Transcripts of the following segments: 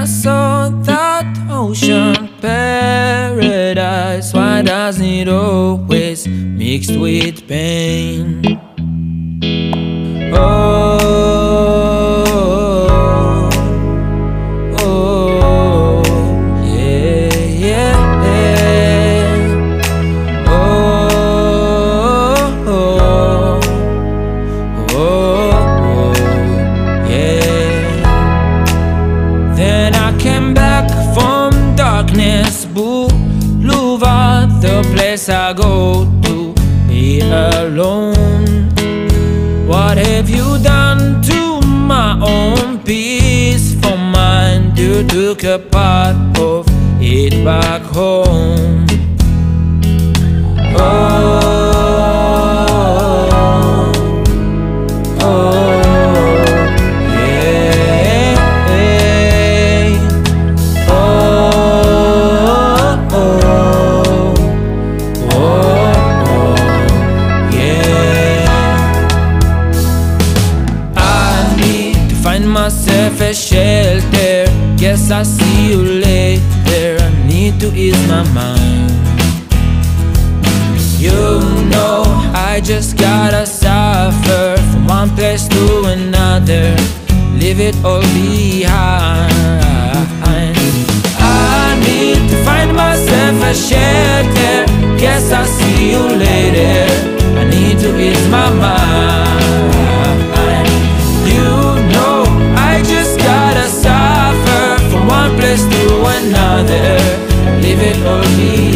then I my mind. You know, I just gotta suffer from one place to another, leave it all behind.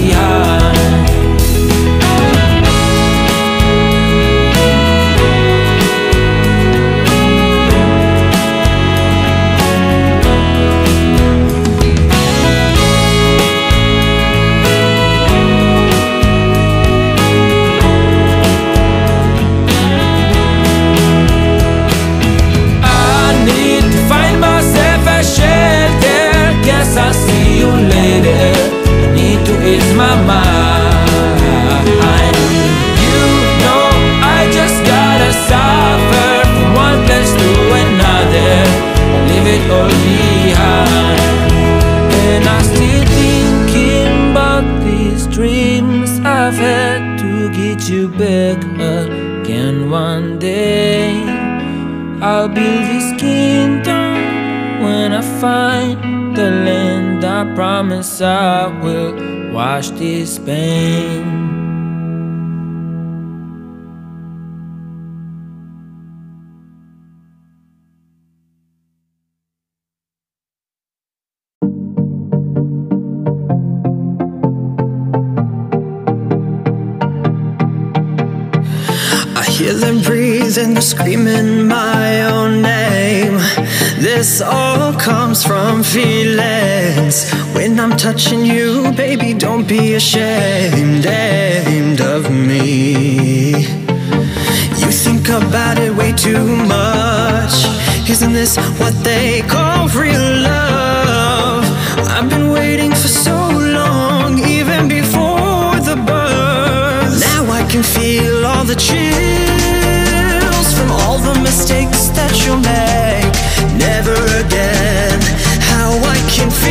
Wash this pain. I hear them breathing, they're screaming my own name. This all comes from feelings. When I'm touching you, baby, don't be ashamed, of me. You think about it way too much. Isn't this what they call real love? I've been waiting for so long, even before the birth. Now I can feel all the chills from all the mistakes that you'll make. Can